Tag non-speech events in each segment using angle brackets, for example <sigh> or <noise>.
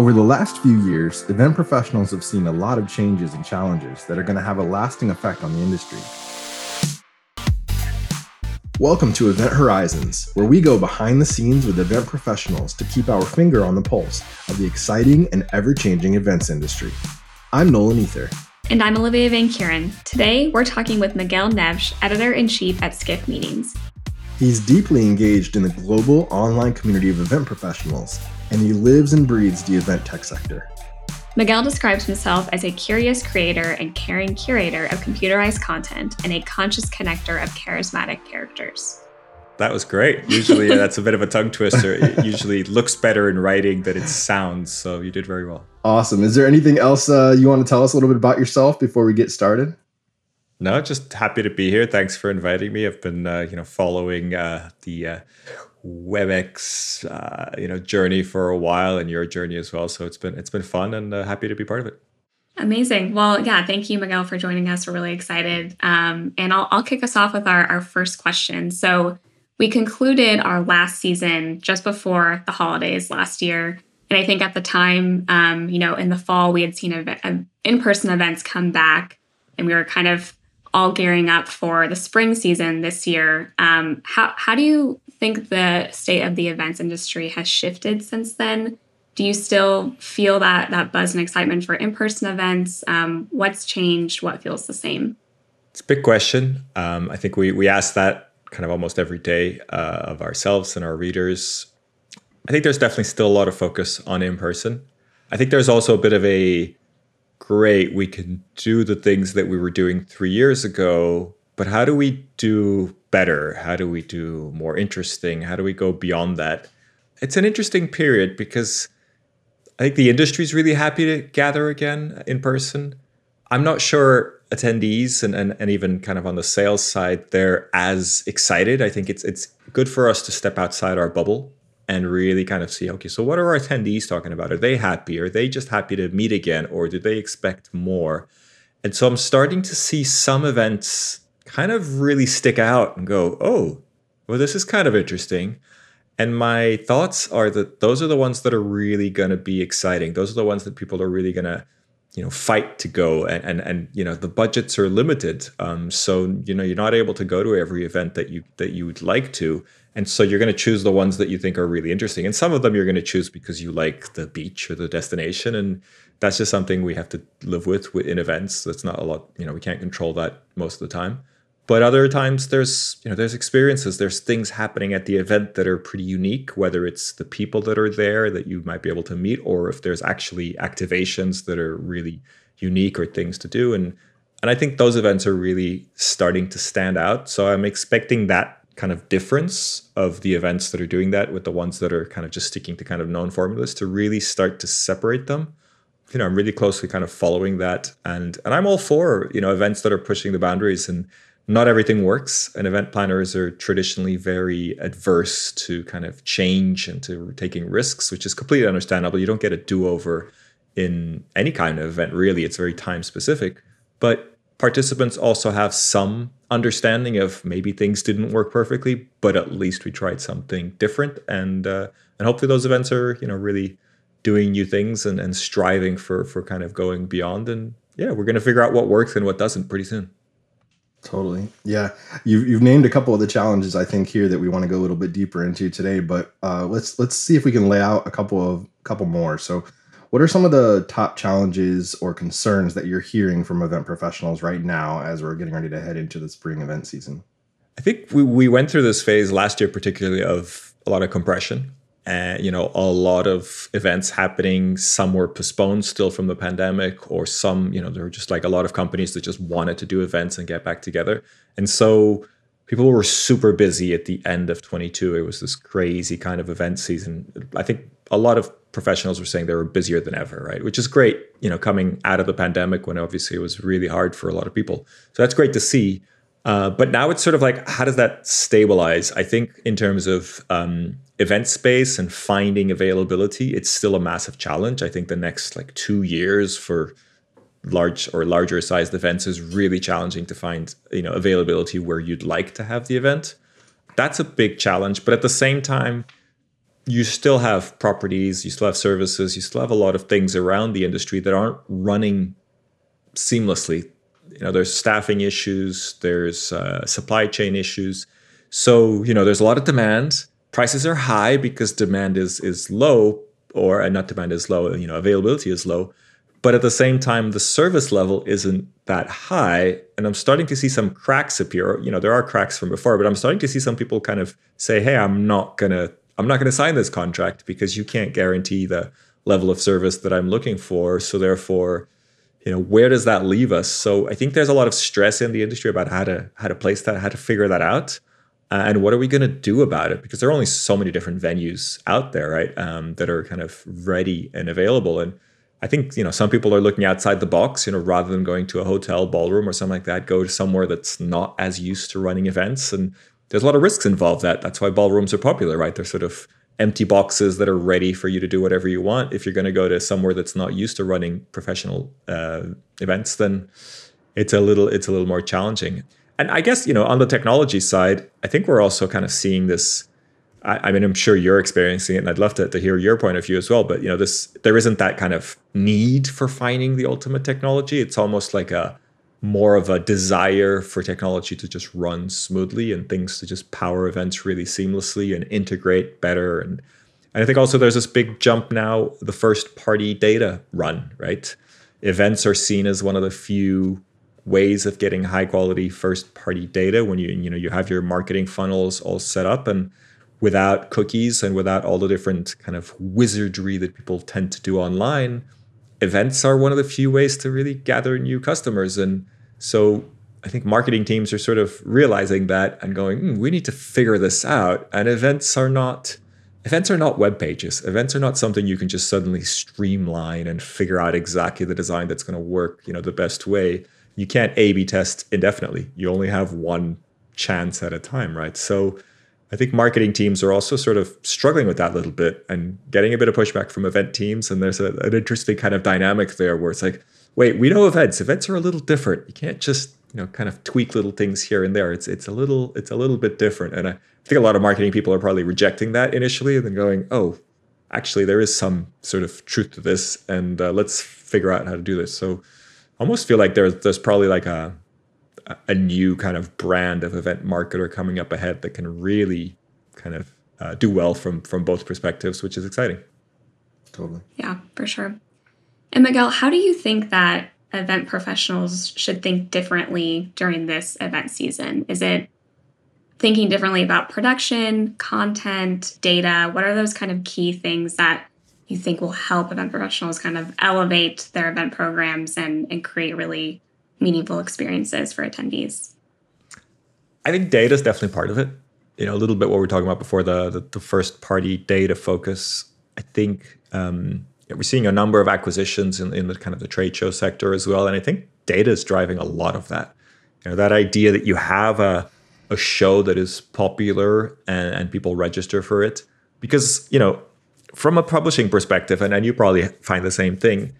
Over the last few years, event professionals have seen a lot of changes and challenges that are going to have a lasting effect on the industry. Welcome to Event Horizons, where we go behind the scenes with event professionals to keep our finger on the pulse of the exciting and ever changing events industry. I'm Nolan Ether. And I'm Olivia Van Kuren. Today, we're talking with Miguel Neves, editor in chief at Skift Meetings. He's deeply engaged in the global online community of event professionals, and he lives and breathes the event tech sector. Miguel describes himself as a curious creator and caring curator of computerized content and a conscious connector of charismatic characters. That was great. Usually, that's a bit of a tongue twister. It usually looks better in writing than it sounds. So, you did very well. Awesome. Is there anything else uh, you want to tell us a little bit about yourself before we get started? No, just happy to be here. Thanks for inviting me. I've been, uh, you know, following uh, the uh, Webex, uh, you know, journey for a while, and your journey as well. So it's been it's been fun, and uh, happy to be part of it. Amazing. Well, yeah, thank you, Miguel, for joining us. We're really excited. Um, and I'll, I'll kick us off with our, our first question. So, we concluded our last season just before the holidays last year. And I think at the time, um, you know, in the fall, we had seen in person events come back, and we were kind of all gearing up for the spring season this year. Um, how, how do you think the state of the events industry has shifted since then? Do you still feel that that buzz and excitement for in-person events? Um, what's changed? What feels the same? It's a big question. Um, I think we we ask that kind of almost every day uh, of ourselves and our readers. I think there's definitely still a lot of focus on in person. I think there's also a bit of a great, we can do the things that we were doing three years ago, but how do we do better? How do we do more interesting? How do we go beyond that? It's an interesting period because I think the industry is really happy to gather again in person. I'm not sure attendees and, and, and even kind of on the sales side, they're as excited. I think it's it's good for us to step outside our bubble and really kind of see okay so what are our attendees talking about? Are they happy? Are they just happy to meet again or do they expect more? And so i'm starting to see some events kind of really stick out and go oh well this is kind of interesting. And my thoughts are that those are the ones that are really going to be exciting. Those are the ones that people are really going to you know fight to go and and, and you know the budgets are limited. Um, so you know you're not able to go to every event that you that you would like to and so you're going to choose the ones that you think are really interesting. And some of them you're going to choose because you like the beach or the destination. And that's just something we have to live with in events. That's not a lot you know we can't control that most of the time. But other times there's you know there's experiences. There's things happening at the event that are pretty unique whether it's the people that are there that you might be able to meet or if there's actually activations that are really unique or things to do. And and I think those events are really starting to stand out. So I'm expecting that kind of difference of the events that are doing that with the ones that are kind of just sticking to kind of known formulas to really start to separate them. You know i'm really closely kind of following that. And and i'm all for you know events that are pushing the boundaries and not everything works. And event planners are traditionally very adverse to kind of change and to taking risks which is completely understandable. You don't get a do-over in any kind of event really. It's very time specific. But participants also have some understanding of maybe things didn't work perfectly but at least we tried something different and uh, and hopefully those events are you know really doing new things and, and striving for for kind of going beyond and yeah we're to figure out what works and what doesn't pretty soon Totally. Yeah. You've, you've named a couple of the challenges I think here that we want to go a little bit deeper into today, but uh, let's let's see if we can lay out a couple of couple more. So, what are some of the top challenges or concerns that you're hearing from event professionals right now as we're getting ready to head into the spring event season? I think we, we went through this phase last year, particularly of a lot of compression and you know a lot of events happening some were postponed still from the pandemic or some you know there were just like a lot of companies that just wanted to do events and get back together. And so people were super busy at the end of 22 it was this crazy kind of event season. I think a lot of professionals were saying they were busier than ever right which is great you know coming out of the pandemic when obviously it was really hard for a lot of people so that's great to see uh, but now it's sort of like, how does that stabilize? I think in terms of um, event space and finding availability, it's still a massive challenge. I think the next like two years for large or larger sized events is really challenging to find you know availability where you'd like to have the event. That's a big challenge, but at the same time, you still have properties, you still have services, you still have a lot of things around the industry that aren't running seamlessly. You know, there's staffing issues, there's uh, supply chain issues. So, you know, there's a lot of demand. Prices are high because demand is is low, or not demand is low, you know, availability is low. But at the same time, the service level isn't that high. And I'm starting to see some cracks appear. You know, there are cracks from before, but I'm starting to see some people kind of say, hey, I'm not gonna, I'm not gonna sign this contract because you can't guarantee the level of service that I'm looking for. So therefore, you know, where does that leave us? So I think there's a lot of stress in the industry about how to how to place that, how to figure that out. Uh, and what are we going to do about it? Because there are only so many different venues out there, right, um, that are kind of ready and available. And I think you know some people are looking outside the box. You know, rather than going to a hotel ballroom or something like that, go to somewhere that's not as used to running events. And there's a lot of risks involved. That that's why ballrooms are popular, right? They're sort of empty boxes that are ready for you to do whatever you want. If you're going to go to somewhere that's not used to running professional uh, events, then it's a little it's a little more challenging. And I guess you know on the technology side, I think we're also kind of seeing this I, I, mean, I'm sure you're experiencing it, and I'd love to, to hear your point of view as well. But you know, this there isn't that kind of need for finding the ultimate technology. It's almost like a more of a desire for technology to just run smoothly and things to just power events really seamlessly and integrate better. And and I think also there's this big jump now, the first party data run, right? Events are seen as one of the few ways of getting high quality first party data when you you know you have your marketing funnels all set up and without cookies and without all the different kind of wizardry that people tend to do online, events are one of the few ways to really gather new customers. And so I think marketing teams are sort of realizing that and going, mm, we need to figure this out. And events are not events are not web pages. Events are not something you can just suddenly streamline and figure out exactly the design that's going to work, you know, the best way. You can't A/B test indefinitely. You only have one chance at a time, right? So I think marketing teams are also sort of struggling with that a little bit and getting a bit of pushback from event teams. And there's a, an interesting kind of dynamic there where it's like, wait, we know events. Events are a little different. You can't just you know kind of tweak little things here and there. It's it's a little it's a little bit different. And I think a lot of marketing people are probably rejecting that initially and then going, oh, actually there is some sort of truth to this, and uh, let's figure out how to do this. So I almost feel like there's there's probably like a a new kind of brand of event marketer coming up ahead that can really kind of uh, do well from from both perspectives, which is exciting. Totally. Yeah, for sure. And Miguel, how do you think that event professionals should think differently during this event season? Is it thinking differently about production, content, data? What are those kind of key things that you think will help event professionals kind of elevate their event programs and, and create really meaningful experiences for attendees? I think data is definitely part of it. You know, a little bit what we are talking about before the the, the first party data focus. I think um, we're seeing a number of acquisitions in, in the kind of the trade show sector as well, and I think data is driving a lot of that. You know, that idea that you have a a show that is popular and, and people register for it because you know from a publishing perspective and, and you probably find the same thing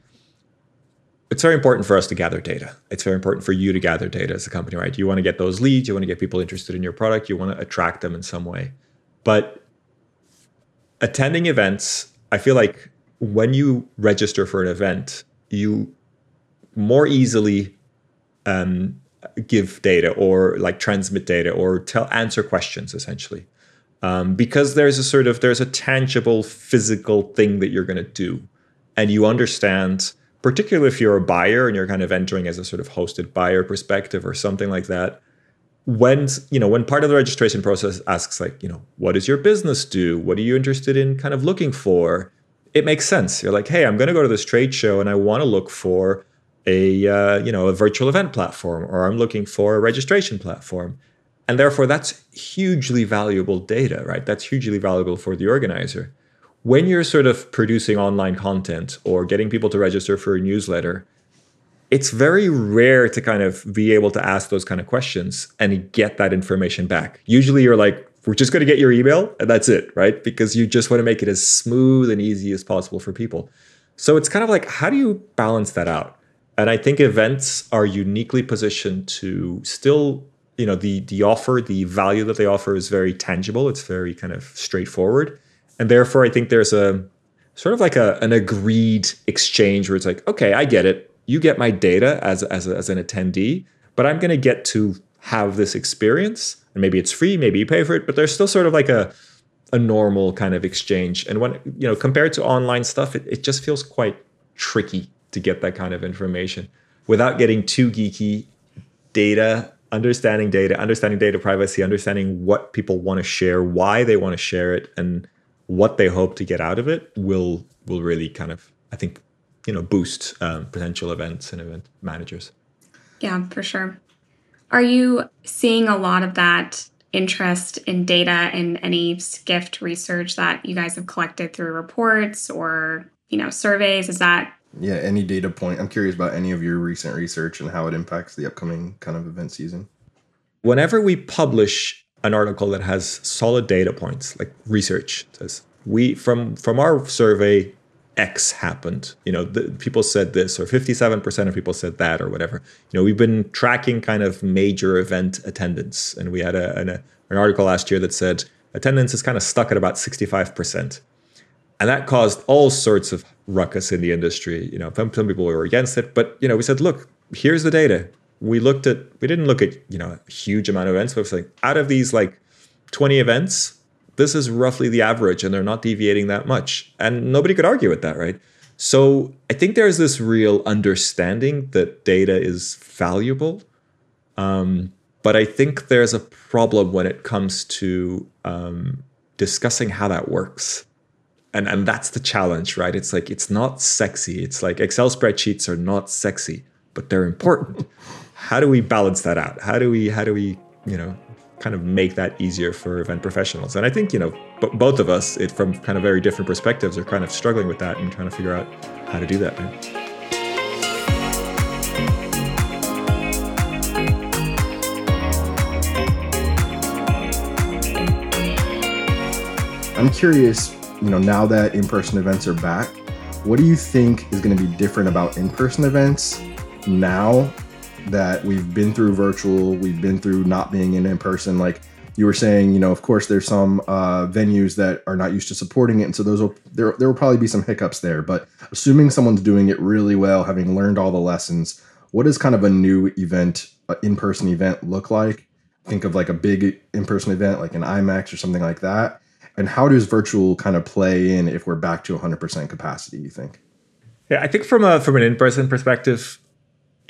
it's very important for us to gather data. It's very important for you to gather data as a company, right? You want to get those leads, you want to get people interested in your product, you want to attract them in some way. But attending events, I feel like when you register for an event, you more easily um, give data or like transmit data or tell answer questions essentially um, because there's a sort of there's a tangible physical thing that you're going to do and you understand particularly if you're a buyer and you're kind of entering as a sort of hosted buyer perspective or something like that when you know when part of the registration process asks like you know what does your business do? What are you interested in kind of looking for? It makes sense. You're like hey i'm going to go to this trade show and i want to look for a uh, you know a virtual event platform or i'm looking for a registration platform. And therefore that's hugely valuable data right? That's hugely valuable for the organizer when you're sort of producing online content or getting people to register for a newsletter, it's very rare to kind of be able to ask those kind of questions and get that information back. Usually you're like, we're just going to get your email and that's it, right? Because you just want to make it as smooth and easy as possible for people. So it's kind of like, how do you balance that out? And I think events are uniquely positioned to still, you know, the the offer, the value that they offer is very tangible. It's very kind of straightforward and therefore I think there's a sort of like a, an agreed exchange where it's like, okay, I get it. You get my data as as, as an attendee, but I'm going to get to have this experience, and maybe it's free, maybe you pay for it, but there's still sort of like a a normal kind of exchange. And when you know compared to online stuff, it, it just feels quite tricky to get that kind of information without getting too geeky. Data, understanding data, understanding data privacy, understanding what people want to share, why they want to share it, and what they hope to get out of it will will really kind of I think you know boost um, potential events and event managers. Yeah, for sure. Are you seeing a lot of that interest in data and any Skift research that you guys have collected through reports or you know surveys? Is that yeah, any data point. I'm curious about any of your recent research and how it impacts the upcoming kind of event season. Whenever we publish an article that has solid data points, like research says, we from from our survey, X happened. You know, the, people said this, or 57% of people said that, or whatever. You know, we've been tracking kind of major event attendance, and we had a, an, a, an article last year that said attendance is kind of stuck at about 65%. And that caused all sorts of ruckus in the industry. You know, some, some people were against it, but you know, we said, look, here's the data. We looked at, we didn't look at, you know, a huge amount of events, but it's like out of these like 20 events, this is roughly the average and they're not deviating that much. And nobody could argue with that, right? So I think there's this real understanding that data is valuable. Um, but I think there's a problem when it comes to um, discussing how that works and and that's the challenge right it's like it's not sexy it's like excel spreadsheets are not sexy but they're important how do we balance that out how do we how do we you know kind of make that easier for event professionals and i think you know b- both of us it, from kind of very different perspectives are kind of struggling with that and trying to figure out how to do that right? i'm curious you know, now that in-person events are back, what do you think is going to be different about in-person events now that we've been through virtual, we've been through not being in in person? Like you were saying, you know, of course, there's some uh, venues that are not used to supporting it, and so those will there there will probably be some hiccups there. But assuming someone's doing it really well, having learned all the lessons, what does kind of a new event, in-person event, look like? Think of like a big in-person event, like an IMEX or something like that and how does virtual kind of play in if we're back to 100% capacity you think yeah i think from a from an in-person perspective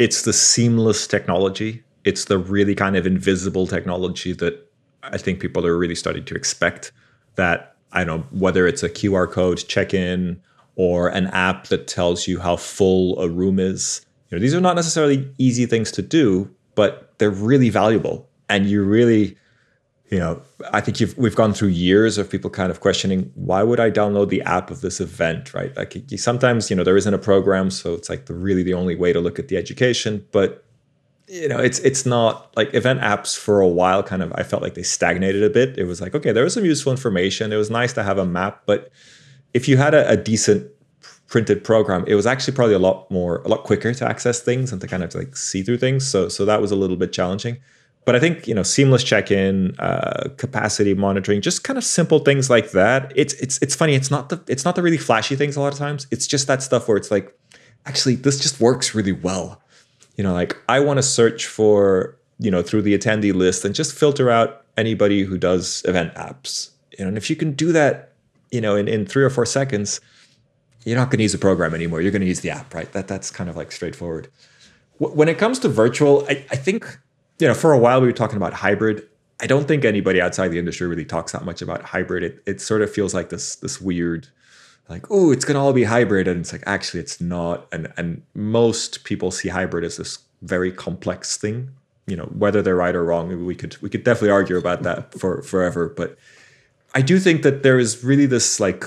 it's the seamless technology. It's the really kind of invisible technology that i think people are really starting to expect that i don't know whether it's a qr code check-in or an app that tells you how full a room is. You know these are not necessarily easy things to do but they're really valuable. And you really you know, I think we've gone through years of people kind of questioning why would I download the app of this event, right? Like sometimes, you know, there isn't a program, so it's like the really the only way to look at the education. But you know, it's it's not like event apps for a while. Kind of, I felt like they stagnated a bit. It was like, okay, there was some useful information. It was nice to have a map, but if you had a, a decent printed program, it was actually probably a lot more, a lot quicker to access things and to kind of like see through things. So so that was a little bit challenging but I think you know seamless check-in, uh, capacity monitoring, just kind of simple things like that. It's it's it's funny. It's not the it's not the really flashy things a lot of times. It's just that stuff where it's like, actually, this just works really well. You know, like I want to search for you know through the attendee list and just filter out anybody who does event apps. You know, and if you can do that, you know, in, in three or four seconds, you're not going to use the program anymore. You're going to use the app, right? That that's kind of like straightforward. When it comes to virtual, I, I think you know, for a while we were talking about hybrid. I don't think anybody outside the industry really talks that much about hybrid. It it sort of feels like this this weird, like oh, it's gonna all be hybrid, and it's like actually it's not. And and most people see hybrid as this very complex thing. You know, whether they're right or wrong, we could we could definitely argue about that <laughs> for forever. But I do think that there is really this like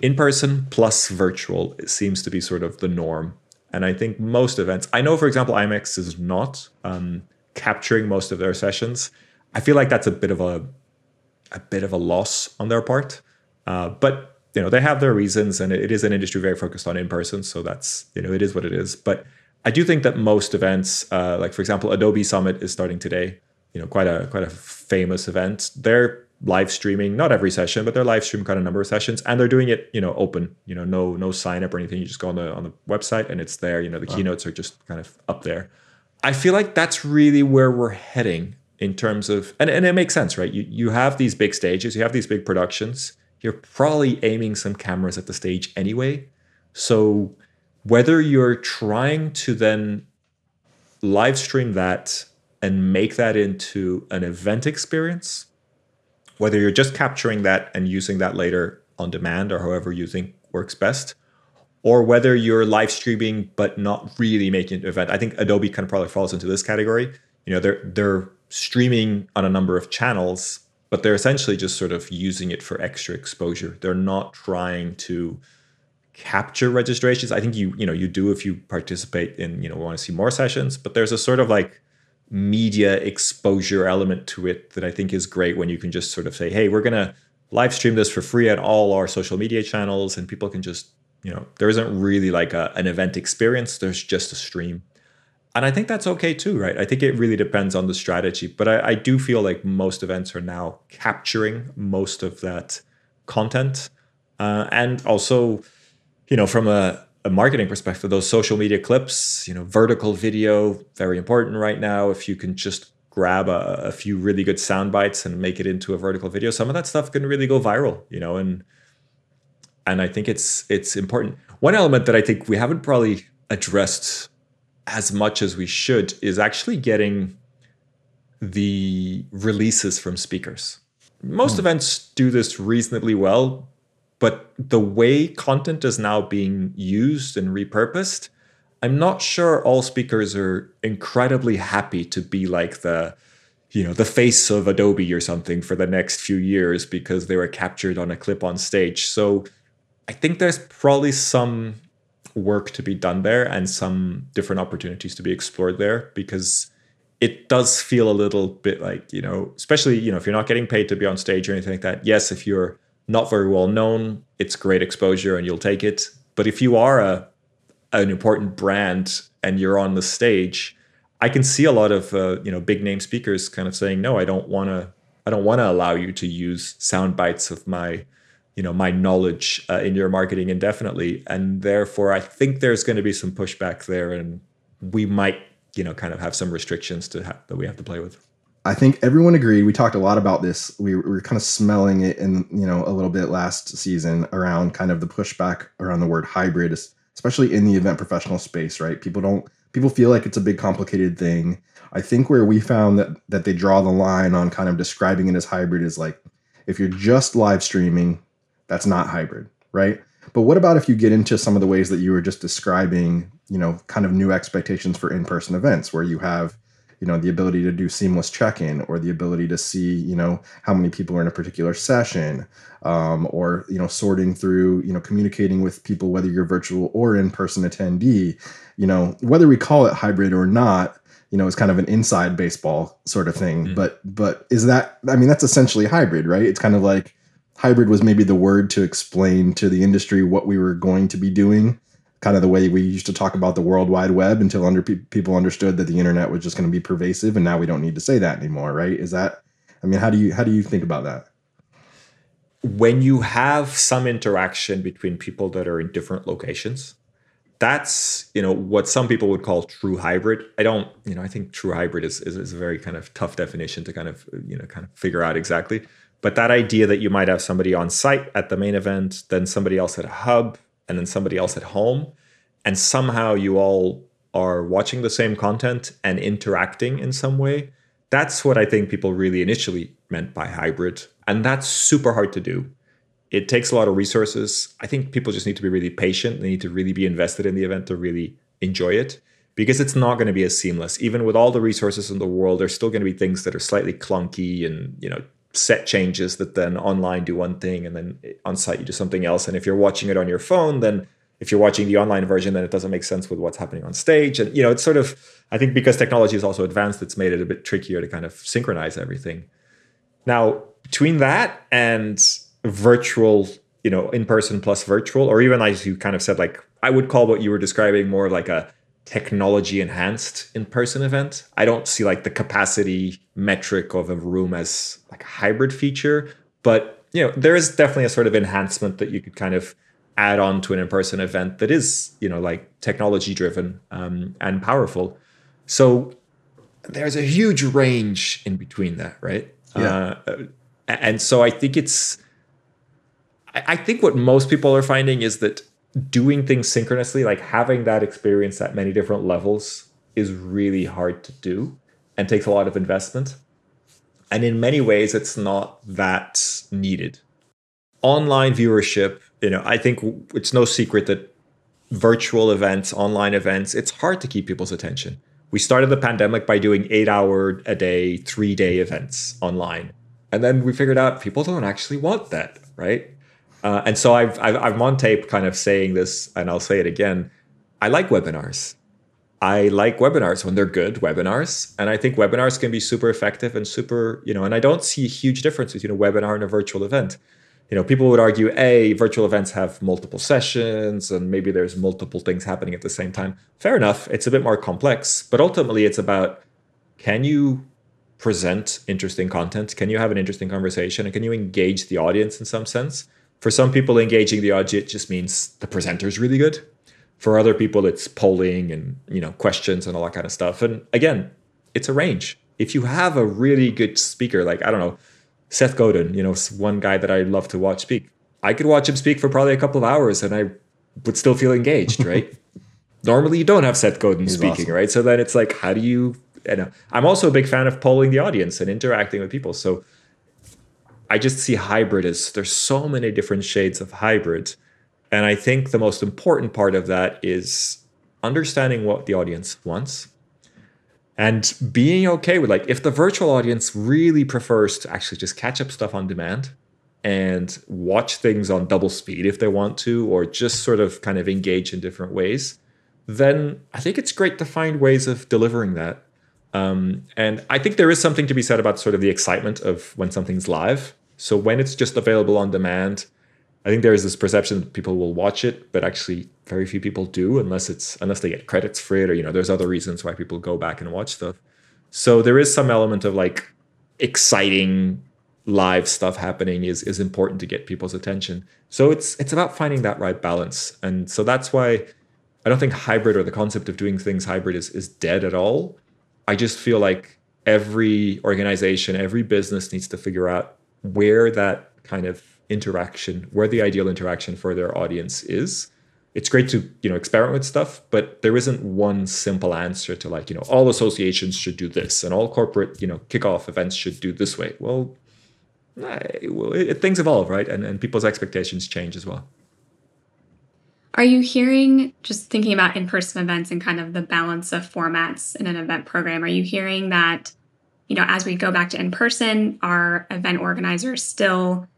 in person plus virtual it seems to be sort of the norm. And I think most events, I know, for example, IMEX is not. Um, capturing most of their sessions. I feel like that's a bit of a a bit of a loss on their part. Uh, but you know they have their reasons, and it is an industry very focused on in person, so that's you know it is what it is. But I do think that most events, uh, like for example, Adobe Summit is starting today. You know, quite a quite a famous event. They're live streaming not every session but they're live stream kind of number of sessions and they're doing it you know open you know no no sign up or anything you just go on the on the website and it's there you know the wow. keynotes are just kind of up there i feel like that's really where we're heading in terms of and, and it makes sense right? You you have these big stages you have these big productions. You're probably aiming some cameras at the stage anyway. So whether you're trying to then live stream that and make that into an event experience whether you're just capturing that and using that later on demand or however you think works best, or whether you're live streaming but not really making an event. I think Adobe kind of probably falls into this category. You know, they're they're streaming on a number of channels, but they're essentially just sort of using it for extra exposure. They're not trying to capture registrations. I think you you know you do if you participate in you know we want to see more sessions, but there's a sort of like media exposure element to it that I think is great when you can just sort of say, hey, we're to live stream this for free at all our social media channels and people can just, you know, there isn't really like a, an event experience, there's just a stream. And I think that's okay too, right? I think it really depends on the strategy. But I, I do feel like most events are now capturing most of that content. Uh, and also, you know, from a a marketing perspective, those social media clips, you know, vertical video, very important right now. If you can just grab a, a, few really good sound bites and make it into a vertical video, some of that stuff can really go viral, you know, and and I think it's it's important. One element that I think we haven't probably addressed as much as we should is actually getting the releases from speakers. Most mm. events do this reasonably well, but the way content is now being used and repurposed, I'm not sure all speakers are incredibly happy to be like the you know the face of Adobe or something for the next few years because they were captured on a clip on stage. So I think there's probably some work to be done there and some different opportunities to be explored there because it does feel a little bit like, you know, especially, you know, if you're not getting paid to be on stage or anything like that. Yes, if you're not very well known, it's great exposure and you'll take it. But if you are a an important brand and you're on the stage, I can see a lot of uh, you know big name speakers kind of saying, "No, I don't want to. I don't want to allow you to use sound bites of my, you know, my knowledge uh, in your marketing indefinitely." And therefore, I think there's going to be some pushback there, and we might, you know, kind of have some restrictions to ha- that we have to play with. I think everyone agreed. We talked a lot about this. We, we were kind of smelling it in, you know, a little bit last season around kind of the pushback around the word hybrid, especially in the event professional space, right? People don't people feel like it's a big complicated thing. I think where we found that that they draw the line on kind of describing it as hybrid is like if you're just live streaming, that's not hybrid, right? But what about if you get into some of the ways that you were just describing, you know, kind of new expectations for in-person events where you have you know the ability to do seamless check-in or the ability to see you know how many people are in a particular session um, or you know sorting through you know communicating with people whether you're virtual or in-person attendee you know whether we call it hybrid or not you know is kind of an inside baseball sort of thing mm. but but is that i mean that's essentially hybrid right it's kind of like hybrid was maybe the word to explain to the industry what we were going to be doing kind of the way we used to talk about the World Wide Web until under pe- people understood that the internet was just going to be pervasive, and now we don't need to say that anymore, right? Is that? I mean, how do you how do you think about that? When you have some interaction between people that are in different locations, that's you know what some people would call true hybrid. I don't, you know, I think true hybrid is, is, is a very kind of tough definition to kind of you know kind of figure out exactly. But that idea that you might have somebody on site at the main event, then somebody else at a hub, and then somebody else at home and somehow you all are watching the same content and interacting in some way that's what i think people really initially meant by hybrid. And that's super hard to do. It takes a lot of resources. I think people just need to be really patient. They need to really be invested in the event to really enjoy it because it's not going to be as seamless. Even with all the resources in the world there's still going to be things that are slightly clunky and you know set changes that then online do one thing and then on site you do something else. And if you're watching it on your phone, then if you're watching the online version, then it doesn't make sense with what's happening on stage. And you know, it's sort of I think because technology is also advanced, it's made it a bit trickier to kind of synchronize everything. Now, between that and virtual, you know, in person plus virtual, or even as you kind of said, like I would call what you were describing more like a technology enhanced in-person event. I don't see like the capacity metric of a room as like a hybrid feature, but you know, there is definitely a sort of enhancement that you could kind of add on to an in-person event that is, you know, like technology driven um, and powerful. So there's a huge range in between that, right? Yeah. Uh, and so I think it's I think what most people are finding is that doing things synchronously, like having that experience at many different levels, is really hard to do and takes a lot of investment. And in many ways, it's not that needed. Online viewership, you know, I think it's no secret that virtual events, online events, it's hard to keep people's attention. We started the pandemic by doing eight hour a day, three day events online. And then we figured out people don't actually want that, right? Uh, and so I've, I've, I'm on tape kind of saying this, and I'll say it again. I like webinars. I like webinars when they're good webinars. And I think webinars can be super effective and super, you know, and I don't see a huge difference between a webinar and a virtual event. You know, people would argue, A, virtual events have multiple sessions and maybe there's multiple things happening at the same time. Fair enough. It's a bit more complex, but ultimately it's about can you present interesting content? Can you have an interesting conversation? And can you engage the audience in some sense? For some people, engaging the audience just means the presenter is really good. For other people, it's polling and you know questions and all that kind of stuff. And again, it's a range. If you have a really good speaker, like I don't know, Seth Godin, you know, one guy that I love to watch speak. I could watch him speak for probably a couple of hours and I would still feel engaged, <laughs> right? Normally, you don't have Seth Godin He's speaking, awesome. right? So then it's like, how do you? You uh, know, I'm also a big fan of polling the audience and interacting with people. So I just see hybrid as there's so many different shades of hybrid. And I think the most important part of that is understanding what the audience wants and being okay with like if the virtual audience really prefers to actually just catch up stuff on demand and watch things on double speed if they want to or just sort of kind of engage in different ways then i think it's great to find ways of delivering that um, and I think there is something to be said about sort of the excitement of when something's live. So when it's just available on demand, I think there is this perception that people will watch it, but actually very few people do unless it's unless they get credits for it or you know there's other reasons why people go back and watch stuff. So there is some element of like exciting live stuff happening is is important to get people's attention. So it's it's about finding that right balance. And so that's why I don't think hybrid or the concept of doing things hybrid is is dead at all. I just feel like every organization, every business needs to figure out where that kind of interaction, where the ideal interaction for their audience is. It's great to, you know, experiment with stuff, but there isn't one simple answer to like, you know, all associations should do this and all corporate, you know, kickoff events should do this way. Well, eh, well it, things evolve, right? And, and people's expectations change as well. Are you hearing, just thinking about in person events and kind of the balance of formats in an event program, are you hearing that, you know, as we go back to in person, are event organizers still,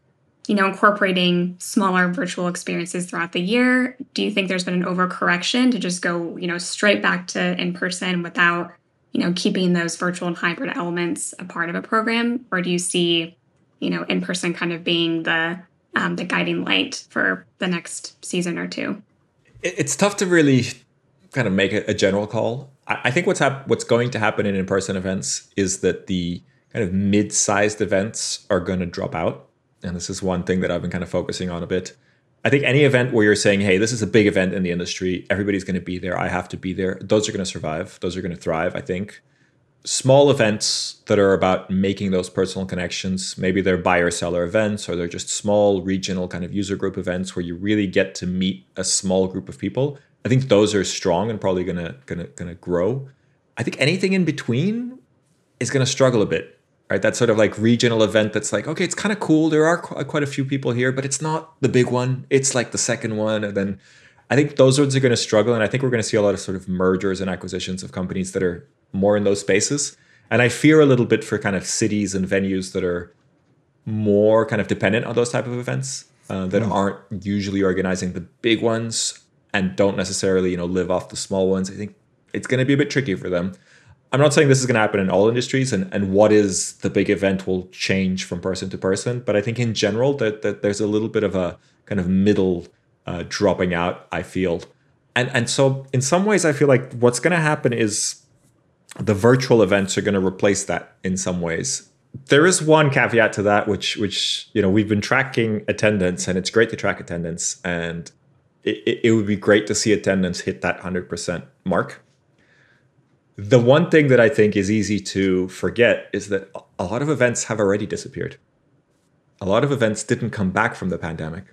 you know, incorporating smaller virtual experiences throughout the year? Do you think there's been an overcorrection to just go, you know, straight back to in person without, you know, keeping those virtual and hybrid elements a part of a program? Or do you see, you know, in person kind of being the um, the guiding light for the next season or two? It's tough to really kind of make a general call. I, think what's hap- what's going to happen in in-person events is that the kind of mid-sized events are going to drop out, and this is one thing that I've been kind of focusing on a bit. I think any event where you're saying, "Hey, this is a big event in the industry. Everybody's going to be there. I have to be there." Those are going to survive. Those are going to thrive. I think small events that are about making those personal connections. Maybe they're buyer seller events or they're just small regional kind of user group events where you really get to meet a small group of people. I think those are strong and probably gonna gonna gonna grow. I think anything in between is gonna struggle a bit, right? That sort of like regional event that's like, okay, it's kind of cool. There are quite a few people here, but it's not the big one. It's like the second one, and then I think those ones are going to struggle, and I think we're going to see a lot of sort of mergers and acquisitions of companies that are more in those spaces. And I fear a little bit for kind of cities and venues that are more kind of dependent on those type of events uh, that mm. aren't usually organizing the big ones and don't necessarily you know live off the small ones. I think it's going to be a bit tricky for them. I'm not saying this is going to happen in all industries, and, and what is the big event will change from person to person. But I think in general that, that there's a little bit of a kind of middle uh, dropping out. I feel and and so in some ways i feel like what's going to happen is the virtual events are going to replace that in some ways there is one caveat to that which which you know we've been tracking attendance and it's great to track attendance and it, it would be great to see attendance hit that 100% mark the one thing that i think is easy to forget is that a lot of events have already disappeared a lot of events didn't come back from the pandemic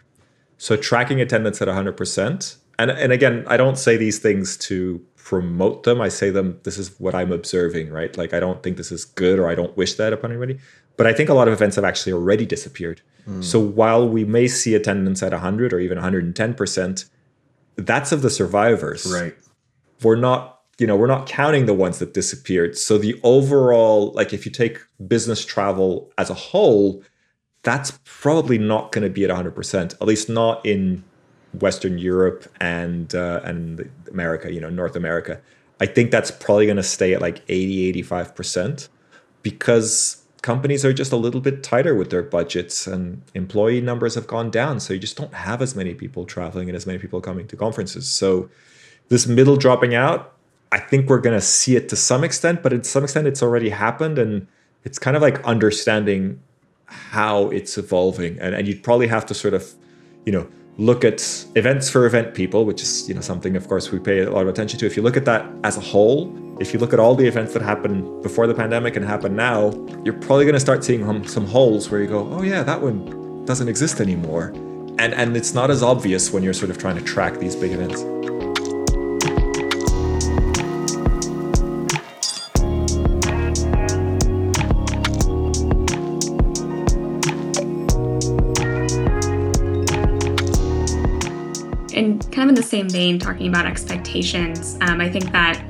so tracking attendance at 100% and and again, I don't say these things to promote them. I say them. This is what I'm observing, right? Like I don't think this is good, or I don't wish that upon anybody. But I think a lot of events have actually already disappeared. Mm. So while we may see attendance at 100 or even 110 percent, that's of the survivors. Right. We're not, you know, we're not counting the ones that disappeared. So the overall, like if you take business travel as a whole, that's probably not going to be at 100 percent. At least not in Western Europe and uh, and America, you know, North America. I think that's probably going to stay at like 80, 85% because companies are just a little bit tighter with their budgets and employee numbers have gone down. So you just don't have as many people traveling and as many people coming to conferences. So this middle dropping out, I think we're going to see it to some extent, but to some extent it's already happened. And it's kind of like understanding how it's evolving. And, and you'd probably have to sort of, you know, look at events for event people, which is you know something of course we pay a lot of attention to. If you look at that as a whole, if you look at all the events that happened before the pandemic and happen now, you're probably going to start seeing some holes where you go, oh yeah, that one doesn't exist anymore, and and it's not as obvious when you're sort of trying to track these big events. And kind of in the same vein, talking about expectations, um, I think that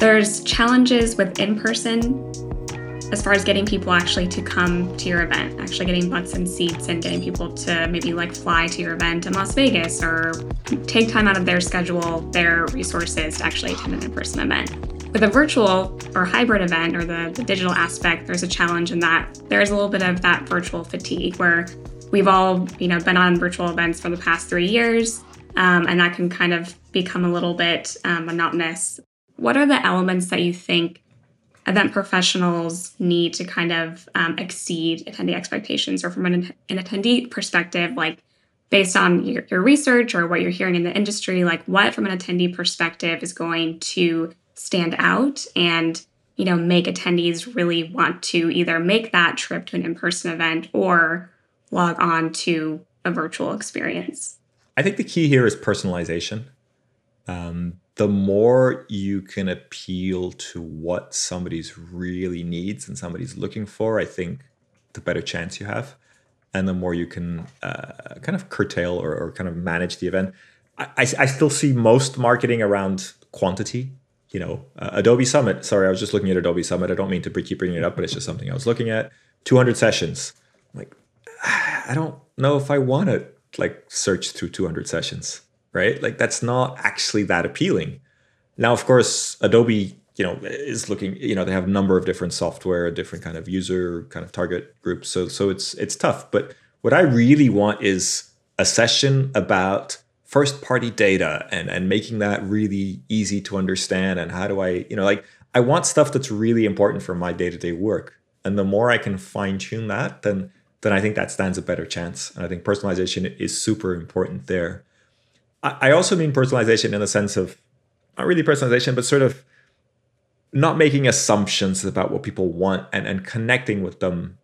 there's challenges with in person as far as getting people actually to come to your event, actually getting butts and seats and getting people to maybe like fly to your event in Las Vegas or take time out of their schedule, their resources to actually attend an in person event. With a virtual or hybrid event or the, the digital aspect, there's a challenge in that there's a little bit of that virtual fatigue where we've all you know been on virtual events for the past three years um, and that can kind of become a little bit um, monotonous. What are the elements that you think event professionals need to kind of um, exceed attendee expectations, or from an, an attendee perspective, like based on your, your research or what you're hearing in the industry, like what from an attendee perspective is going to stand out and you know make attendees really want to either make that trip to an in-person event or log on to a virtual experience I think the key here is personalization. Um, the more you can appeal to what somebody's really needs and somebody's looking for, I think the better chance you have. And the more you can uh, kind of curtail or, or, kind of manage the event. I, I, I, still see most marketing around quantity. You know, uh, Adobe Summit. Sorry, I was just looking at Adobe Summit. I don't mean to keep bringing it up, but it's just something I was looking at. 200 sessions. I'm like, <sighs> I don't know if I want to like search through 200 sessions, right? Like that's not actually that appealing. Now, of course, Adobe, you know, is looking, you know, they have a number of different software, a different kind of user kind of target groups. So so it's it's tough. But what I really want is a session about first party data and and making that really easy to understand and how do I, you know, like I want stuff that's really important for my day-to-day work. And the more I can fine tune that, then then I think that stands a better chance. And I think personalization is super important there. I also mean personalization in the sense of not really personalization, but sort of not making assumptions about what people want and, and connecting with them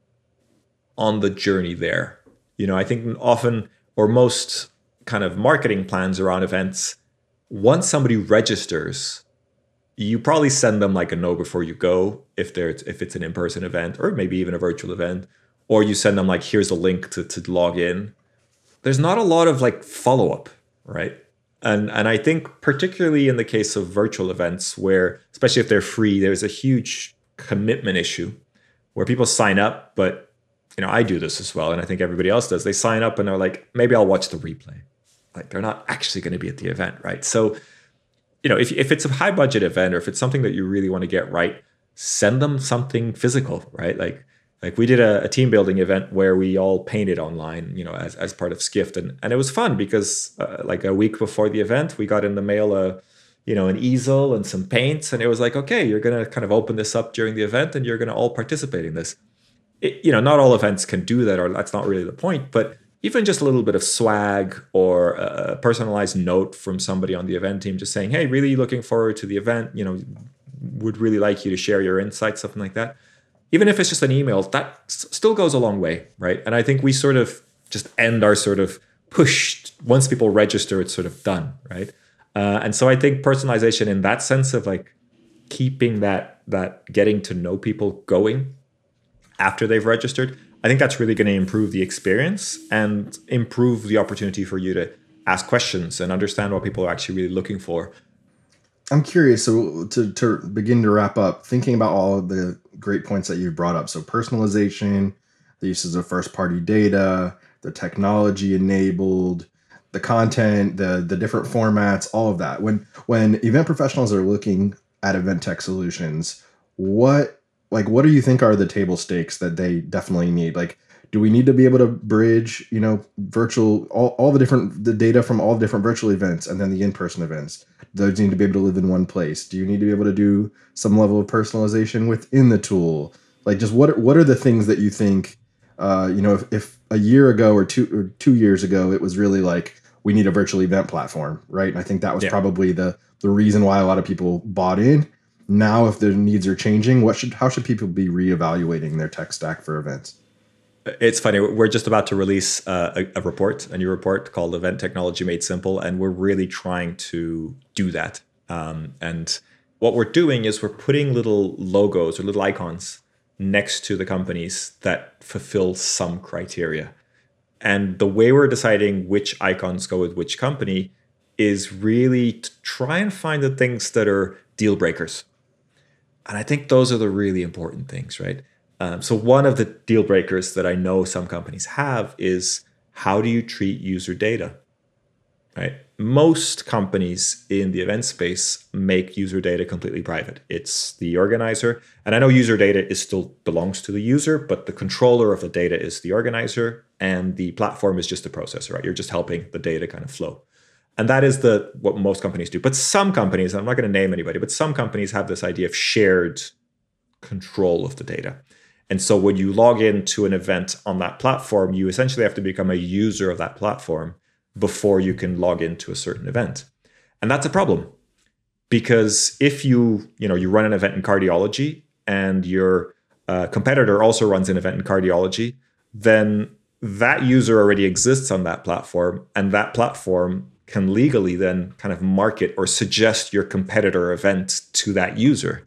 on the journey there. You know, I think often or most kind of marketing plans around events, once somebody registers, you probably send them like a know before you go if there's if it's an in-person event or maybe even a virtual event or you send them like here's a link to, to log in there's not a lot of like follow-up right? And and i think particularly in the case of virtual events where especially if they're free there's a huge commitment issue where people sign up but you know i do this as well and i think everybody else does. They sign up and they're like maybe i'll watch the replay. Like they're not actually going to be at the event right? So you know if, if it's a high budget event or if it's something that you really want to get right send them something physical right? Like Like we did a, a, team building event where we all painted online, you know, as, as part of Skift, and and it was fun because uh, like a week before the event, we got in the mail a, you know, an easel and some paints, and it was like, okay, you're gonna kind of open this up during the event, and you're gonna all participate in this. It, you know, not all events can do that, or that's not really the point, but even just a little bit of swag or a personalized note from somebody on the event team just saying hey really looking forward to the event. You know would really like you to share your insights something like that even if it's just an email, that still goes a long way, right? And I think we sort of just end our sort of push once people register, it's sort of done, right? Uh, and so I think personalization in that sense of like keeping that that getting to know people going after they've registered, I think that's really going to improve the experience and improve the opportunity for you to ask questions and understand what people are actually really looking for. I'm curious. So to to begin to wrap up, thinking about all of the great points that you've brought up. So personalization, the uses of first party data, the technology enabled, the content, the the different formats, all of that. When when event professionals are looking at event tech solutions, what like what do you think are the table stakes that they definitely need? Like do we need to be able to bridge, you know, virtual all, all the different the data from all the different virtual events and then the in-person events? those need to be able to live in one place? Do you need to be able to do some level of personalization within the tool? Like, just what what are the things that you think? Uh, you know, if, if a year ago or two or two years ago, it was really like we need a virtual event platform, right? And I think that was yeah. probably the the reason why a lot of people bought in. Now, if their needs are changing, what should how should people be reevaluating their tech stack for events? It's funny. We're just about to release uh, a, a, report, a new report called Event Technology Made Simple, and we're really trying to do that. Um, and what we're doing is we're putting little logos or little icons next to the companies that fulfill some criteria. And the way we're deciding which icons go with which company is really to try and find the things that are deal breakers. And I think those are the really important things, right? Um, so one of the deal breakers that I know some companies have is how do you treat user data? Right? Most companies in the event space make user data completely private. It's the organizer, and I know user data is still belongs to the user, but the controller of the data is the organizer, and the platform is just the processor. Right? You're just helping the data kind of flow and that is the what most companies do but some companies i'm not going to name anybody but some companies have this idea of shared control of the data and so when you log into an event on that platform, you essentially have to become a user of that platform before you can log into a certain event. And that's a problem because if you, you know, you run an event in cardiology and your uh, competitor also runs an event in cardiology, then that user already exists on that platform and that platform can legally then kind of market or suggest your competitor event to that user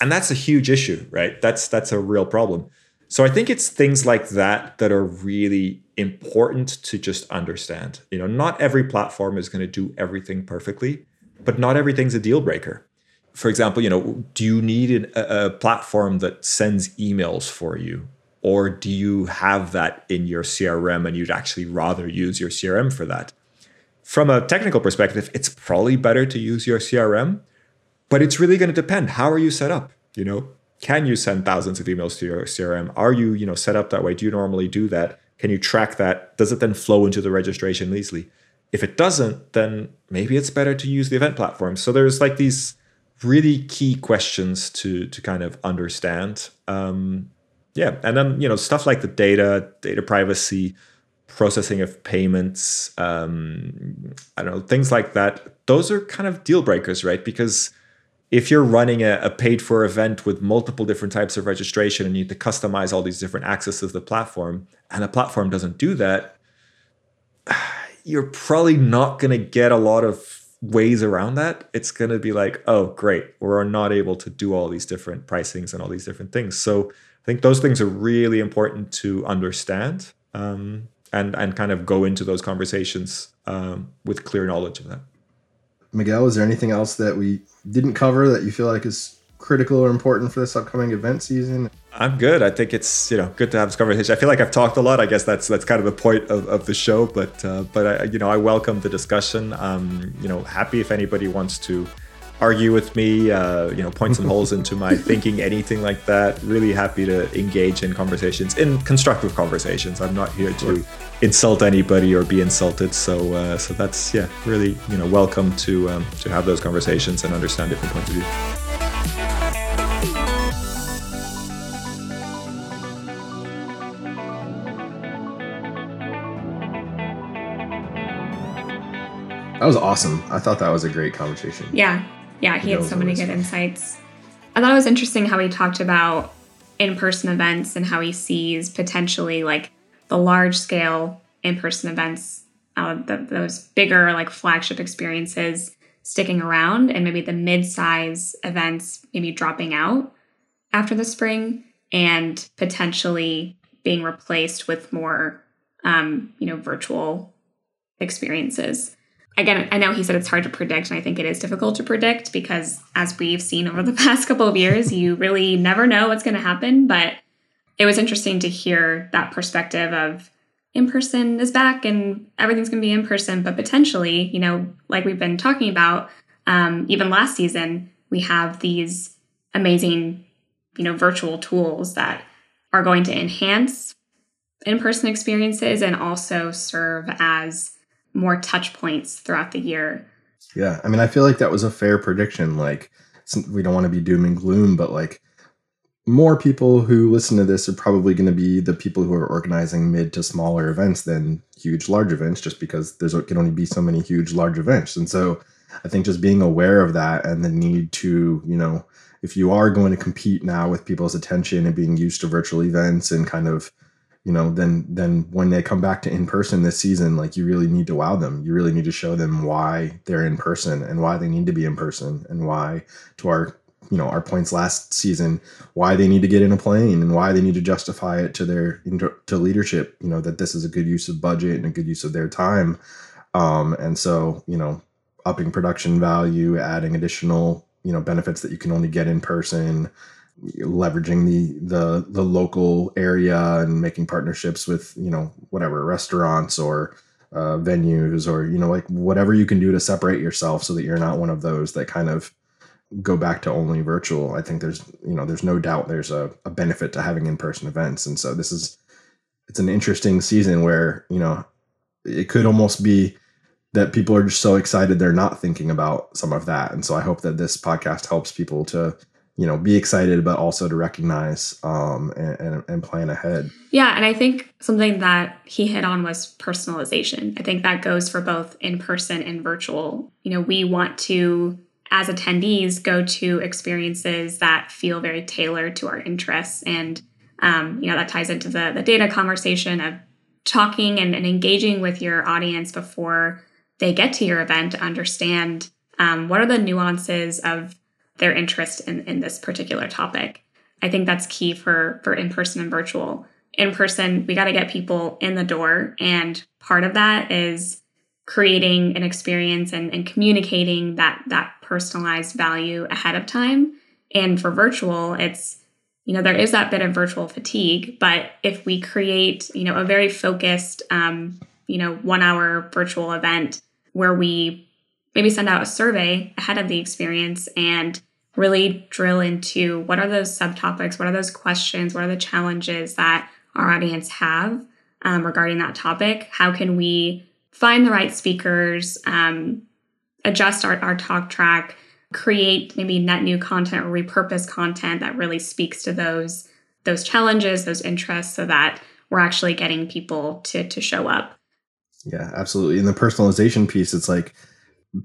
and that's a huge issue right? That's that's a real problem. So i think it's things like that that are really important to just understand. You know not every platform is going to do everything perfectly but not everything's a deal breaker. For example you know do you need a, a platform that sends emails for you? Or do you have that in your crm and you'd actually rather use your crm for that? From a technical perspective it's probably better to use your crm but it's really going to depend. How are you set up? You know, can you send thousands of emails to your CRM? Are you, you know, set up that way? Do you normally do that? Can you track that? Does it then flow into the registration easily? If it doesn't, then maybe it's better to use the event platform. So there's like these really key questions to to kind of understand. Um, yeah, and then you know stuff like the data, data privacy, processing of payments, um, I don't know things like that. Those are kind of deal breakers, right? Because if you're running a, a, paid for event with multiple different types of registration and you need to customize all these different access to the platform and the platform doesn't do that <sighs> you're probably not going to get a lot of ways around that. It's going to be like oh great we're not able to do all these different pricings and all these different things. So i think those things are really important to understand um, and and kind of go into those conversations um, with clear knowledge of that Miguel, is there anything else that we didn't cover that you feel like is critical or important for this upcoming event season? I'm good. I think it's you know good to have this conversation. I feel like I've talked a lot. I guess that's that's kind of the point of, of the show. But uh, but I, you know I welcome the discussion. You know happy if anybody wants to argue with me, uh, you know, point some <laughs> holes into my thinking, anything like that. Really happy to engage in conversations, in constructive conversations. I'm not here to insult anybody or be insulted. So, uh, so that's yeah, really you know, welcome to um, to have those conversations and understand different points of view. That was awesome. I thought that was a great conversation. Yeah. Yeah. He had so many good insights. I thought it was interesting how he talked about in person events and how he sees potentially like the large scale in person events, uh, the, those bigger like flagship experiences sticking around and maybe the mid size events maybe dropping out after the spring and potentially being replaced with more um, you know virtual experiences again, I know he said it's hard to predict, and I think it is difficult to predict because, as we've seen over the <laughs> past couple of years, you really never know what's going to happen. But it was interesting to hear that perspective of in person is back and everything's going to be in person, but potentially, you know, like we've been talking about, um, even last season, we have these amazing, you know, virtual tools that are going to enhance in person experiences and also serve as more touch points throughout the year. Yeah. I mean, I feel like that was a fair prediction. Like, we don't want to be doom and gloom, but like, more people who listen to this are probably going to be the people who are organizing mid to smaller events than huge large events just because there's can only be so many huge large events and so i think just being aware of that and the need to you know if you are going to compete now with people's attention and being used to virtual events and kind of you know then then when they come back to in person this season like you really need to wow them. You really need to show them why they're in person and why they need to be in person and why to our you know our points last season why they need to get in a plane and why they need to justify it to their to leadership you know that this is a good use of budget and a good use of their time. Um and so you know upping production value adding additional you know benefits that you can only get in person leveraging the the the local area and making partnerships with you know whatever restaurants or uh, venues or you know like whatever you can do to separate yourself so that you're not one of those that kind of go back to only virtual. I think there's you know there's no doubt there's a, a benefit to having in-person events. And so this is it's an interesting season where you know it could almost be that people are just so excited they're not thinking about some of that. And so i hope that this podcast helps people to you know be excited but also to recognize um, and, and, and, plan ahead. Yeah and i think something that he hit on was personalization. I think that goes for both in person and virtual. You know we want to as attendees go to experiences that feel very tailored to our interests. And um, you know that ties into the, the data conversation of talking and, and engaging with your audience before they get to your event to understand um, what are the nuances of their interest in, in this particular topic. I think that's key for for in person and virtual. In person, we got to get people in the door, and part of that is creating an experience and, and communicating that that personalized value ahead of time. And for virtual, it's you know there is that bit of virtual fatigue, but if we create you know a very focused um, you know one hour virtual event where we maybe send out a survey ahead of the experience and really drill into what are those subtopics, what are those questions, what are the challenges that our audience have um, regarding that topic. How can we find the right speakers, um, adjust our, our talk track, create maybe net new content or repurpose content that really speaks to those those challenges, those interests, so that we're actually getting people to to show up. Yeah, absolutely. In the personalization piece, it's like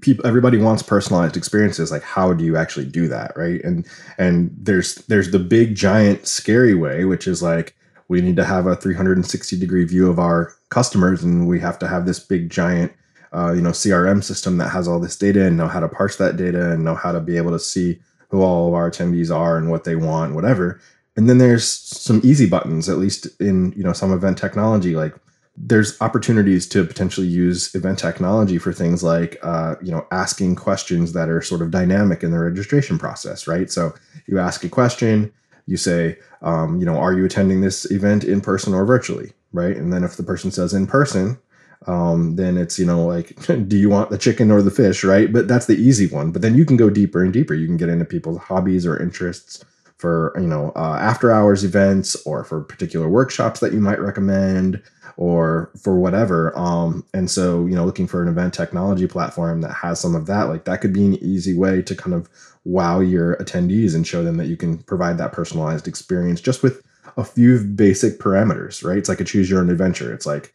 people everybody wants personalized experiences like how do you actually do that right? And and there's there's the big giant scary way which is like we need to have a 360 degree view of our customers and we have to have this big giant uh, you know crm system that has all this data and know how to parse that data and know how to be able to see who all of our attendees are and what they want whatever. And then there's some easy buttons at least in you know some event technology like there's opportunities to potentially use event technology for things like uh, you know asking questions that are sort of dynamic in the registration process right? So you ask a question you say um, you know are you attending this event in person or virtually? Right? And then if the person says in person um, then it's you know like <laughs> do you want the chicken or the fish? Right? But that's the easy one. But then you can go deeper and deeper. You can get into people's hobbies or interests for you know uh, after hours events or for particular workshops that you might recommend or for whatever um, and so you know looking for an event technology platform that has some of that like that could be an easy way to kind of wow your attendees and show them that you can provide that personalized experience just with a few basic parameters right? It's like a choose your own adventure. It's like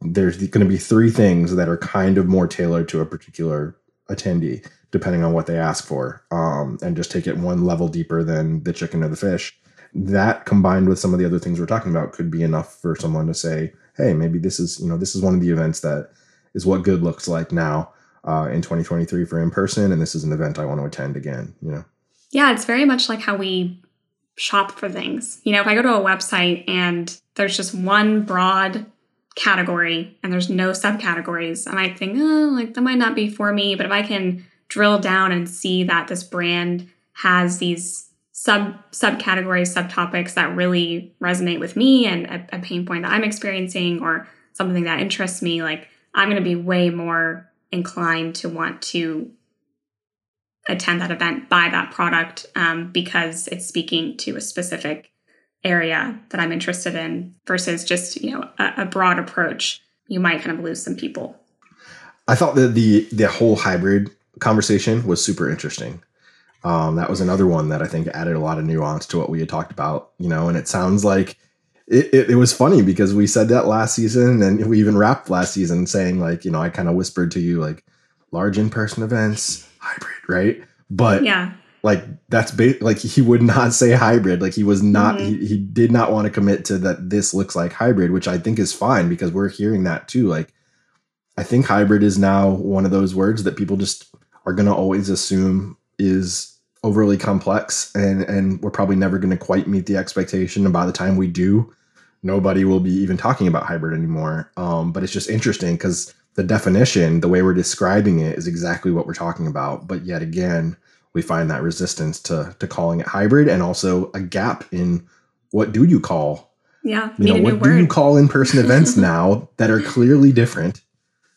there's going to be three things that are kind of more tailored to a particular attendee depending on what they ask for um, and just take it one level deeper than the chicken or the fish. That combined with some of the other things we're talking about could be enough for someone to say hey maybe this is you know this is one of the events that is what good looks like now uh, in 2023 for in person and this is an event i want to attend again you know yeah it's very much like how we shop for things you know if i go to a website and there's just one broad category and there's no subcategories, I might think, oh, like that might not be for me. But if I can drill down and see that this brand has these sub subcategories, subtopics that really resonate with me and a, a pain point that I'm experiencing or something that interests me, like I'm going to be way more inclined to want to attend that event, buy that product um, because it's speaking to a specific area that I'm interested in versus just, you know, a, a broad approach, you might kind of lose some people. I thought that the the whole hybrid conversation was super interesting. Um, that was another one that I think added a lot of nuance to what we had talked about, you know, and it sounds like it, it, it, was funny because we said that last season and we even wrapped last season saying like, you know, I kind of whispered to you like large in-person events, hybrid, right? But yeah, like that's ba- like he would not say hybrid like he was not mm-hmm. he, he did not want to commit to that this looks like hybrid which i think is fine because we're hearing that too like i think hybrid is now one of those words that people just are going to always assume is overly complex and and we're probably never going to quite meet the expectation and by the time we do nobody will be even talking about hybrid anymore um, but it's just interesting because the definition the way we're describing it is exactly what we're talking about but yet again we find that resistance to to calling it hybrid and also a gap in what do you call yeah you know what do word. you call in-person <laughs> events now that are clearly different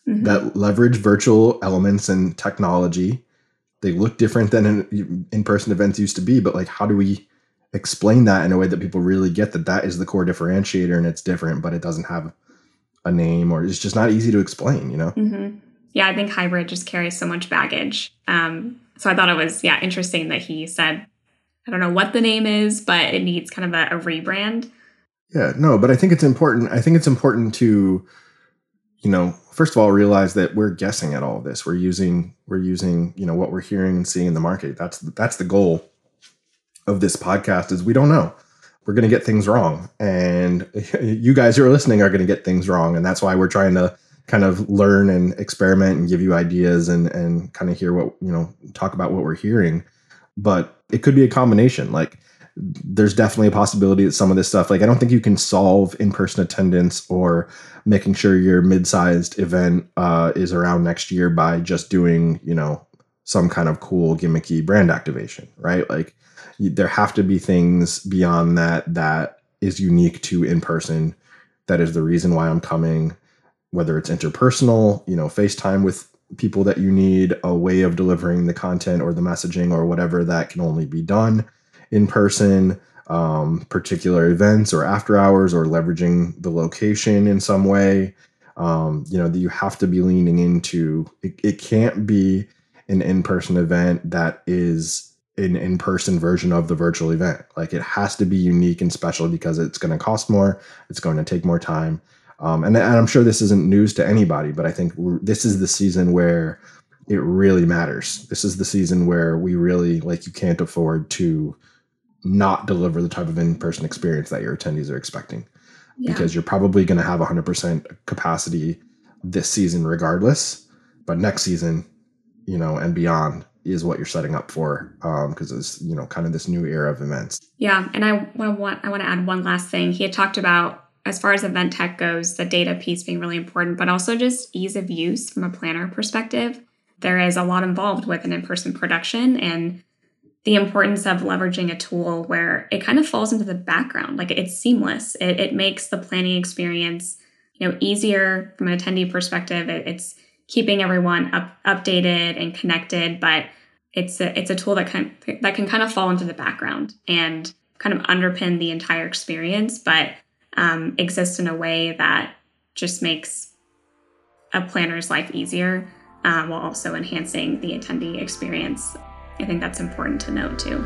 mm-hmm. that leverage virtual elements and technology they look different than in, in-person events used to be but like how do we explain that in a way that people really get that that is the core differentiator and it's different but it doesn't have a name or it's just not easy to explain you know mm-hmm. yeah i think hybrid just carries so much baggage um, so I thought it was, yeah, interesting that he said, I don't know what the name is, but it needs kind of a, a rebrand. Yeah, no, but I think it's important. I think it's important to, you know, first of all, realize that we're guessing at all of this. We're using, we're using, you know, what we're hearing and seeing in the market. That's that's the goal of this podcast. Is we don't know. We're going to get things wrong, and <laughs> you guys who are listening are going to get things wrong, and that's why we're trying to kind of learn and experiment and give you ideas and and kind of hear what you know talk about what we're hearing but it could be a combination like there's definitely a possibility that some of this stuff like i don't think you can solve in-person attendance or making sure your mid-sized event uh, is around next year by just doing you know some kind of cool gimmicky brand activation right? Like there have to be things beyond that that is unique to in person that is the reason why i'm coming whether it's interpersonal, you know, FaceTime with people that you need, a way of delivering the content or the messaging or whatever that can only be done in person, um, particular events or after hours or leveraging the location in some way. Um, you know, that you have to be leaning into. It, it can't be an in person event that is an in person version of the virtual event. Like it has to be unique and special because it's going to cost more, it's going to take more time um, and, and, I'm sure this isn't news to anybody, but I think this is the season where it really matters. This is the season where we really like you can't afford to not deliver the type of in-person experience that your attendees are expecting yeah. because you're probably going to have 100% capacity this season regardless but next season you know and beyond is what you're setting up for because um, it's you know kind of this new era of events yeah and i want to i want to add one last thing he had talked about as far as event tech goes, the data piece being really important, but also just ease of use from a planner perspective. There is a lot involved with an in person production and the importance of leveraging a tool where it kind of falls into the background. Like it's seamless, it, it makes the planning experience you know easier from an attendee perspective. It, it's keeping everyone up, updated and connected, but it's a, it's a tool that can that can kind of fall into the background and kind of underpin the entire experience, but um, exist in a way that just makes a planner's life easier um, while also enhancing the attendee experience. I think that's important to note too.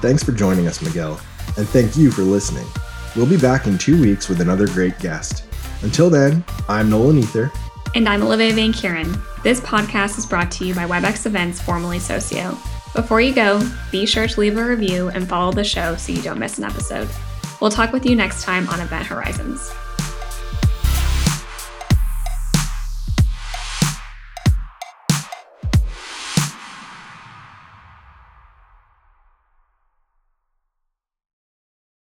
Thanks for joining us, Miguel, and thank you for listening. We'll be back in two weeks with another great guest. Until then, I'm Nolan Ether. And I'm Olivia Van Kuren. This podcast is brought to you by Webex Events, formerly Socio. Before you go, be sure to leave a review and follow the show so you don't miss an episode. We'll talk with you next time on Event Horizons.